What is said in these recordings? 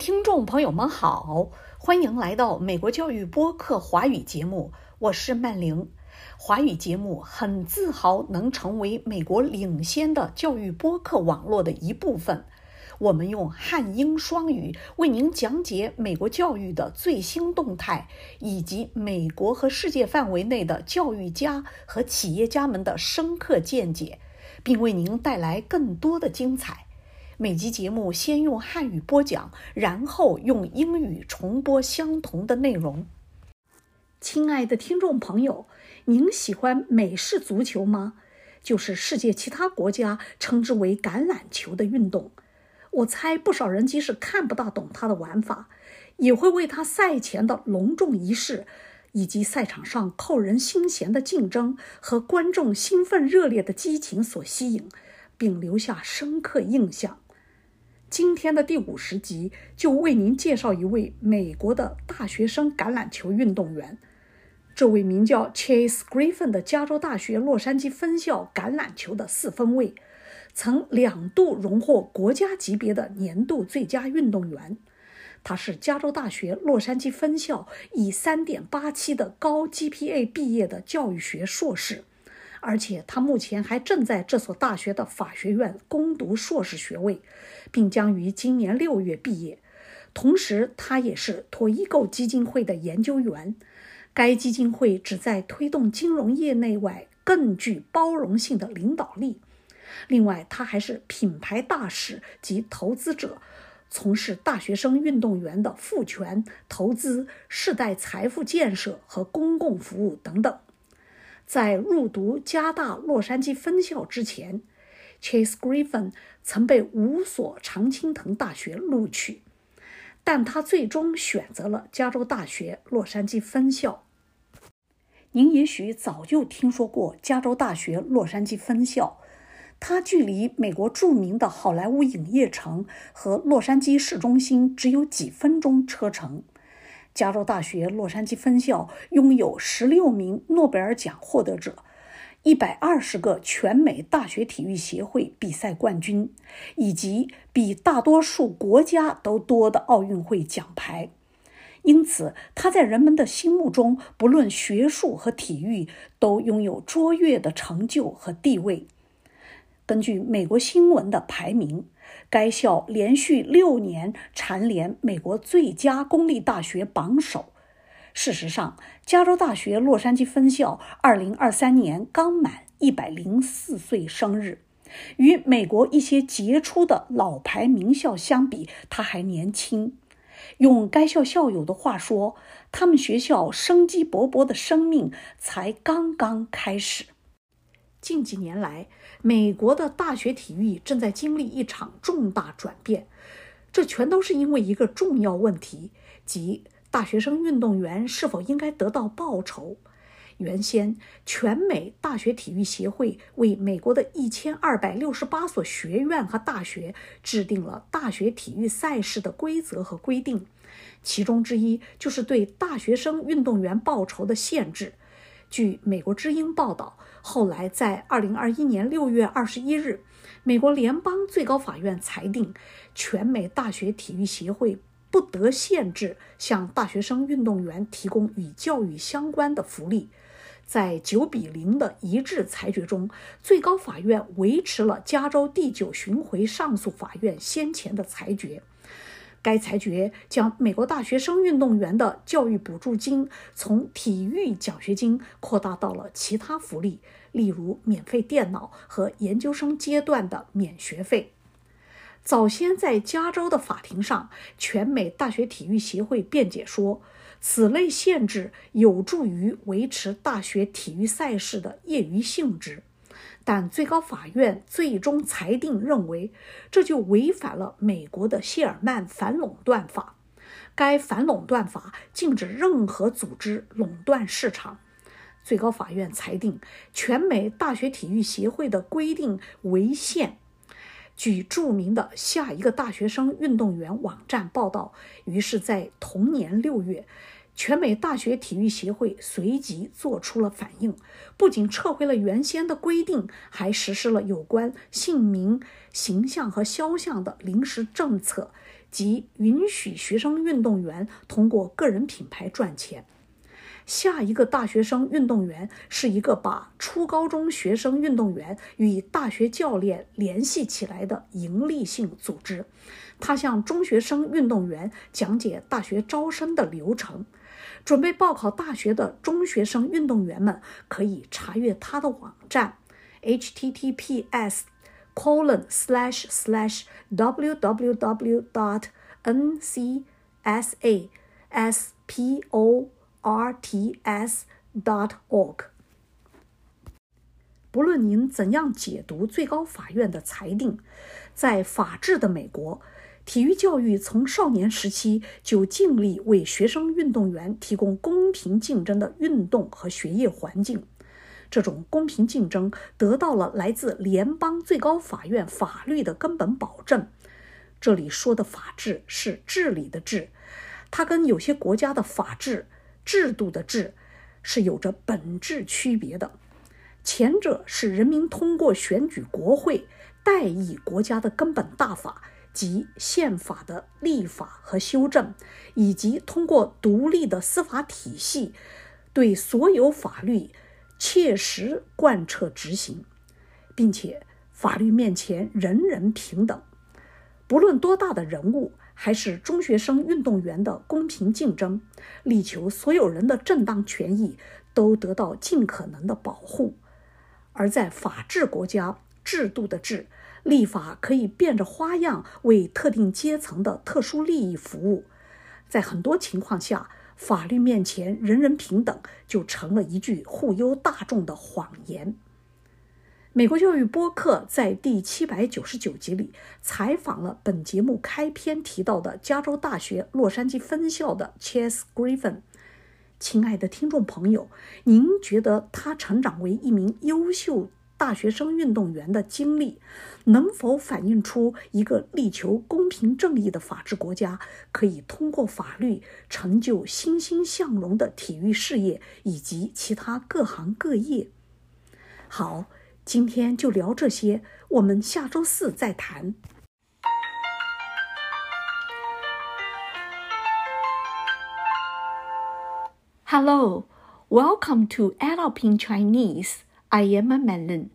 听众朋友们好，欢迎来到美国教育播客华语节目，我是曼玲。华语节目很自豪能成为美国领先的教育播客网络的一部分。我们用汉英双语为您讲解美国教育的最新动态，以及美国和世界范围内的教育家和企业家们的深刻见解，并为您带来更多的精彩。每集节目先用汉语播讲，然后用英语重播相同的内容。亲爱的听众朋友，您喜欢美式足球吗？就是世界其他国家称之为橄榄球的运动。我猜不少人即使看不大懂它的玩法，也会为它赛前的隆重仪式，以及赛场上扣人心弦的竞争和观众兴奋热烈的激情所吸引，并留下深刻印象。今天的第五十集就为您介绍一位美国的大学生橄榄球运动员。这位名叫 Chase Griffin 的加州大学洛杉矶分校橄榄球的四分卫，曾两度荣获国家级别的年度最佳运动员。他是加州大学洛杉矶分校以3.87的高 GPA 毕业的教育学硕士。而且他目前还正在这所大学的法学院攻读硕士学位，并将于今年六月毕业。同时，他也是托伊购基金会的研究员。该基金会旨在推动金融业内外更具包容性的领导力。另外，他还是品牌大使及投资者，从事大学生运动员的赋权、投资、世代财富建设和公共服务等等。在入读加大洛杉矶分校之前，Chase Griffin 曾被五所常青藤大学录取，但他最终选择了加州大学洛杉矶分校。您也许早就听说过加州大学洛杉矶分校，它距离美国著名的好莱坞影业城和洛杉矶市中心只有几分钟车程。加州大学洛杉矶分校拥有十六名诺贝尔奖获得者，一百二十个全美大学体育协会比赛冠军，以及比大多数国家都多的奥运会奖牌。因此，他在人们的心目中，不论学术和体育，都拥有卓越的成就和地位。根据美国新闻的排名。该校连续六年蝉联美国最佳公立大学榜首。事实上，加州大学洛杉矶分校2023年刚满104岁生日，与美国一些杰出的老牌名校相比，他还年轻。用该校校友的话说，他们学校生机勃勃的生命才刚刚开始。近几年来，美国的大学体育正在经历一场重大转变，这全都是因为一个重要问题，即大学生运动员是否应该得到报酬。原先，全美大学体育协会为美国的一千二百六十八所学院和大学制定了大学体育赛事的规则和规定，其中之一就是对大学生运动员报酬的限制。据美国之音报道，后来在二零二一年六月二十一日，美国联邦最高法院裁定，全美大学体育协会不得限制向大学生运动员提供与教育相关的福利。在九比零的一致裁决中，最高法院维持了加州第九巡回上诉法院先前的裁决。该裁决将美国大学生运动员的教育补助金从体育奖学金扩大到了其他福利，例如免费电脑和研究生阶段的免学费。早先在加州的法庭上，全美大学体育协会辩解说，此类限制有助于维持大学体育赛事的业余性质。但最高法院最终裁定认为，这就违反了美国的谢尔曼反垄断法。该反垄断法禁止任何组织垄断市场。最高法院裁定，全美大学体育协会的规定违宪。据著名的下一个大学生运动员网站报道，于是，在同年六月。全美大学体育协会随即做出了反应，不仅撤回了原先的规定，还实施了有关姓名、形象和肖像的临时政策，即允许学生运动员通过个人品牌赚钱。下一个大学生运动员是一个把初高中学生运动员与大学教练联系起来的盈利性组织。他向中学生运动员讲解大学招生的流程。准备报考大学的中学生运动员们可以查阅他的网站：https colon slash slash www dot n c s a s p o r t s dot org。不论您怎样解读最高法院的裁定，在法治的美国。体育教育从少年时期就尽力为学生运动员提供公平竞争的运动和学业环境。这种公平竞争得到了来自联邦最高法院法律的根本保证。这里说的法治是治理的治，它跟有些国家的法治制度的治是有着本质区别的。前者是人民通过选举国会代议国家的根本大法。及宪法的立法和修正，以及通过独立的司法体系对所有法律切实贯彻执行，并且法律面前人人平等，不论多大的人物，还是中学生运动员的公平竞争，力求所有人的正当权益都得到尽可能的保护。而在法治国家，制度的制。立法可以变着花样为特定阶层的特殊利益服务，在很多情况下，法律面前人人平等就成了一句忽悠大众的谎言。美国教育播客在第七百九十九集里采访了本节目开篇提到的加州大学洛杉矶分校的 Chase Griffin。亲爱的听众朋友，您觉得他成长为一名优秀？大学生运动员的经历，能否反映出一个力求公平正义的法治国家可以通过法律成就欣欣向荣的体育事业以及其他各行各业？好，今天就聊这些，我们下周四再谈。Hello, welcome to Adulting Chinese. I am a Manlin.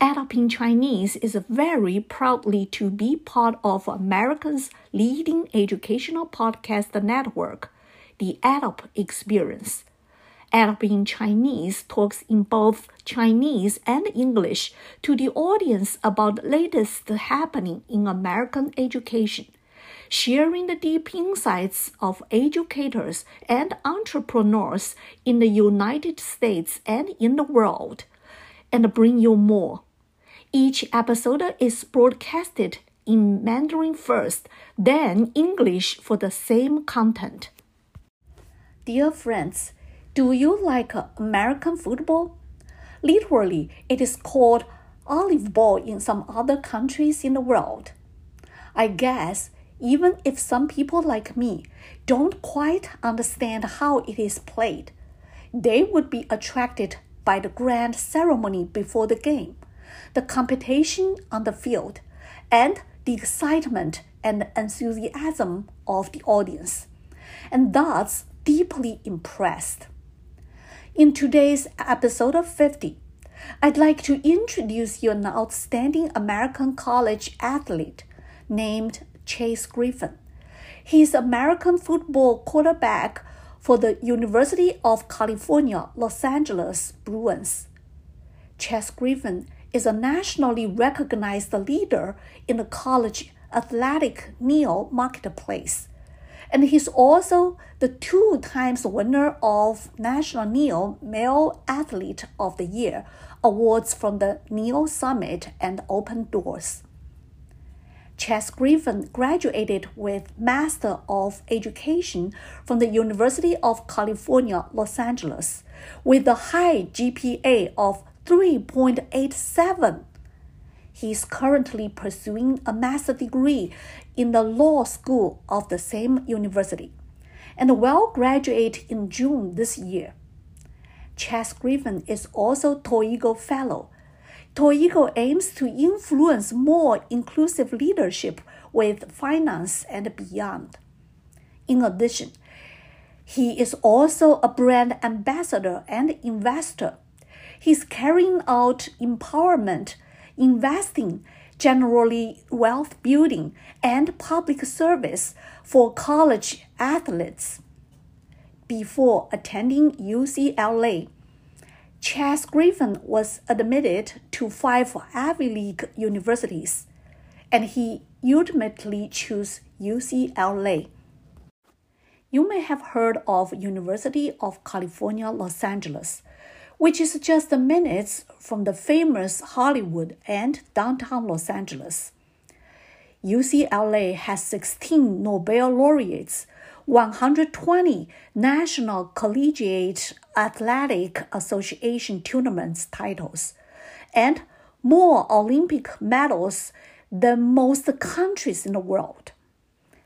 Adulting Chinese is very proudly to be part of America's leading educational podcast network, the EdUp Experience. Adulting Chinese talks in both Chinese and English to the audience about the latest happening in American education, sharing the deep insights of educators and entrepreneurs in the United States and in the world and bring you more. Each episode is broadcasted in Mandarin first, then English for the same content. Dear friends, do you like American football? Literally, it is called olive ball in some other countries in the world. I guess even if some people like me don't quite understand how it is played, they would be attracted by the grand ceremony before the game, the competition on the field, and the excitement and enthusiasm of the audience, and thus deeply impressed. In today's episode of 50, I'd like to introduce you an outstanding American college athlete named Chase Griffin. He's American football quarterback for the University of California, Los Angeles Bruins. Chase Griffin is a nationally recognized leader in the college athletic NIL marketplace, and he's also the two times winner of National NIL Male Athlete of the Year awards from the NIL Summit and Open Doors. Chase Griffin graduated with Master of Education from the University of California, Los Angeles, with a high GPA of 3.87. He is currently pursuing a master degree in the law school of the same university and will graduate in June this year. Chase Griffin is also Toigo Fellow Toigo aims to influence more inclusive leadership with finance and beyond. In addition, he is also a brand ambassador and investor. He's carrying out empowerment, investing, generally wealth building, and public service for college athletes. Before attending UCLA, Chase Griffin was admitted to five Ivy League universities, and he ultimately chose UCLA. You may have heard of University of California, Los Angeles, which is just a minutes from the famous Hollywood and downtown Los Angeles. UCLA has 16 Nobel laureates, 120 National Collegiate Athletic Association tournaments titles, and more Olympic medals than most countries in the world.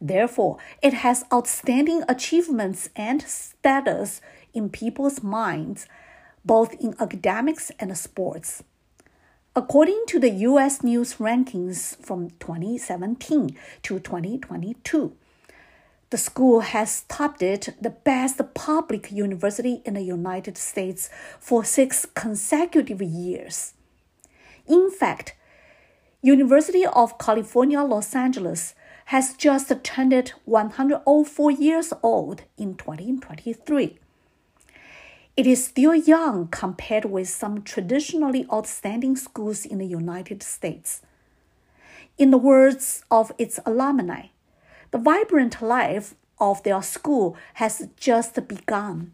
Therefore, it has outstanding achievements and status in people's minds, both in academics and sports. According to the US News rankings from 2017 to 2022, the school has topped it the best public university in the United States for six consecutive years. In fact, University of California, Los Angeles has just turned 104 years old in 2023. It is still young compared with some traditionally outstanding schools in the United States. In the words of its alumni, the vibrant life of their school has just begun.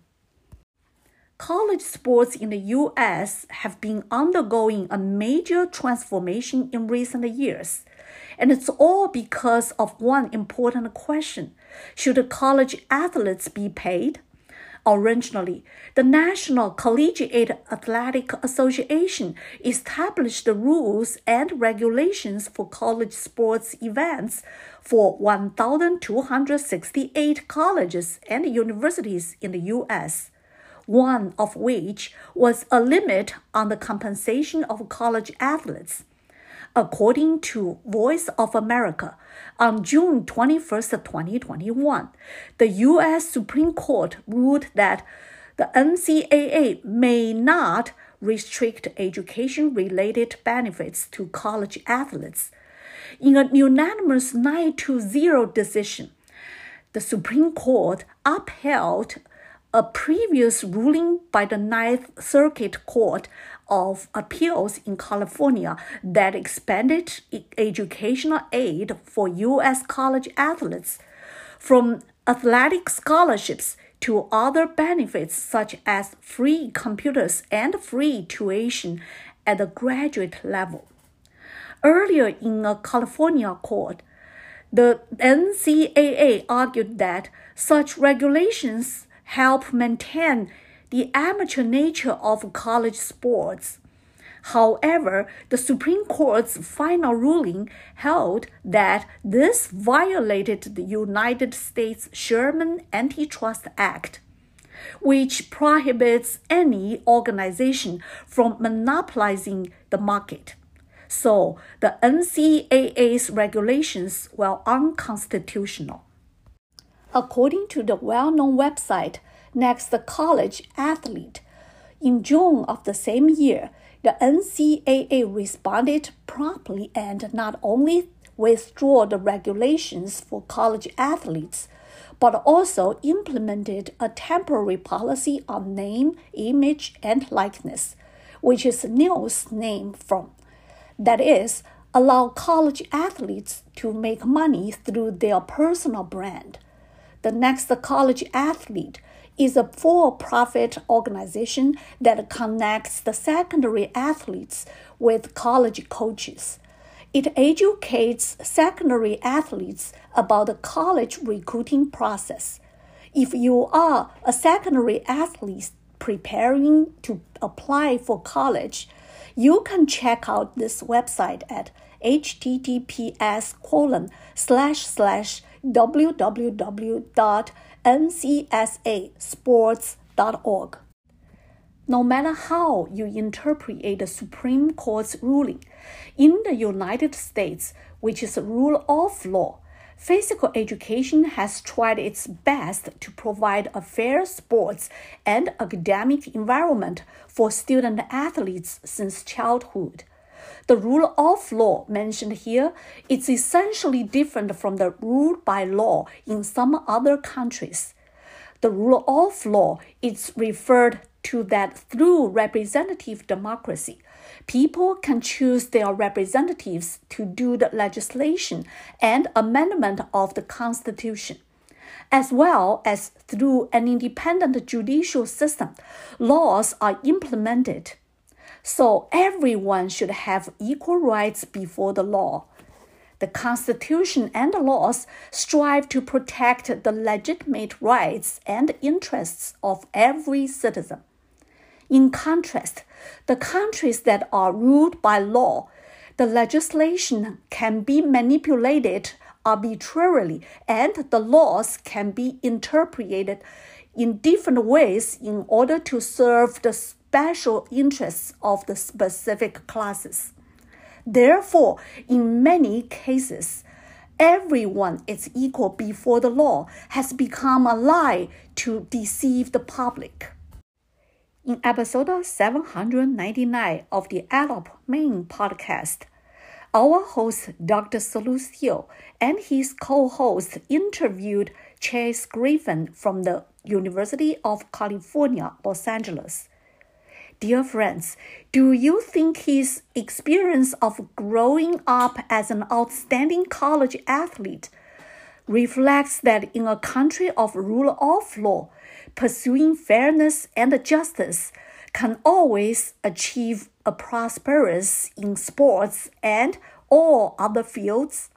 College sports in the US have been undergoing a major transformation in recent years and it's all because of one important question Should college athletes be paid? Originally, the National Collegiate Athletic Association established the rules and regulations for college sports events for 1,268 colleges and universities in the U.S., one of which was a limit on the compensation of college athletes according to Voice of America. On June 21, 2021, the U.S. Supreme Court ruled that the NCAA may not restrict education related benefits to college athletes. In a unanimous 9 to 0 decision, the Supreme Court upheld a previous ruling by the Ninth Circuit Court of Appeals in California that expanded educational aid for U.S. college athletes from athletic scholarships to other benefits such as free computers and free tuition at the graduate level. Earlier in a California court, the NCAA argued that such regulations help maintain the amateur nature of college sports. However, the Supreme Court's final ruling held that this violated the United States Sherman Antitrust Act, which prohibits any organization from monopolizing the market. So the NCAA's regulations were unconstitutional. According to the well known website Next College Athlete, in June of the same year, the NCAA responded promptly and not only withdrew the regulations for college athletes, but also implemented a temporary policy on name, image, and likeness, which is NIL's name from. That is, allow college athletes to make money through their personal brand the Next College Athlete is a for profit organization that connects the secondary athletes with college coaches. It educates secondary athletes about the college recruiting process. If you are a secondary athlete preparing to apply for college, you can check out this website at https colon slash slash www.ncsasports.org. no matter how you interpret the Supreme Court's ruling. In the United States, which is a rule of law, physical education has tried its best to provide a fair sports and academic environment for student athletes since childhood. The rule of law mentioned here is essentially different from the rule by law in some other countries. The rule of law is referred to that through representative democracy, people can choose their representatives to do the legislation and amendment of the Constitution. As well as through an independent judicial system, laws are implemented. So everyone should have equal rights before the law. The Constitution and the laws strive to protect the legitimate rights and interests of every citizen. In contrast, the countries that are ruled by law, the legislation can be manipulated arbitrarily and the laws can be interpreted in different ways in order to serve the special interests of the specific classes. Therefore, in many cases, everyone is equal before the law has become a lie to deceive the public. In episode 799 of the EdUp Main podcast, our host Dr. Hill and his co-host interviewed Chase Griffin from the University of California, Los Angeles. Dear friends, do you think his experience of growing up as an outstanding college athlete reflects that in a country of rule of law, pursuing fairness and justice can always achieve a prosperous in sports and all other fields.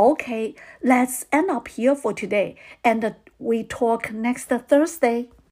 Okay, let's end up here for today and we talk next Thursday.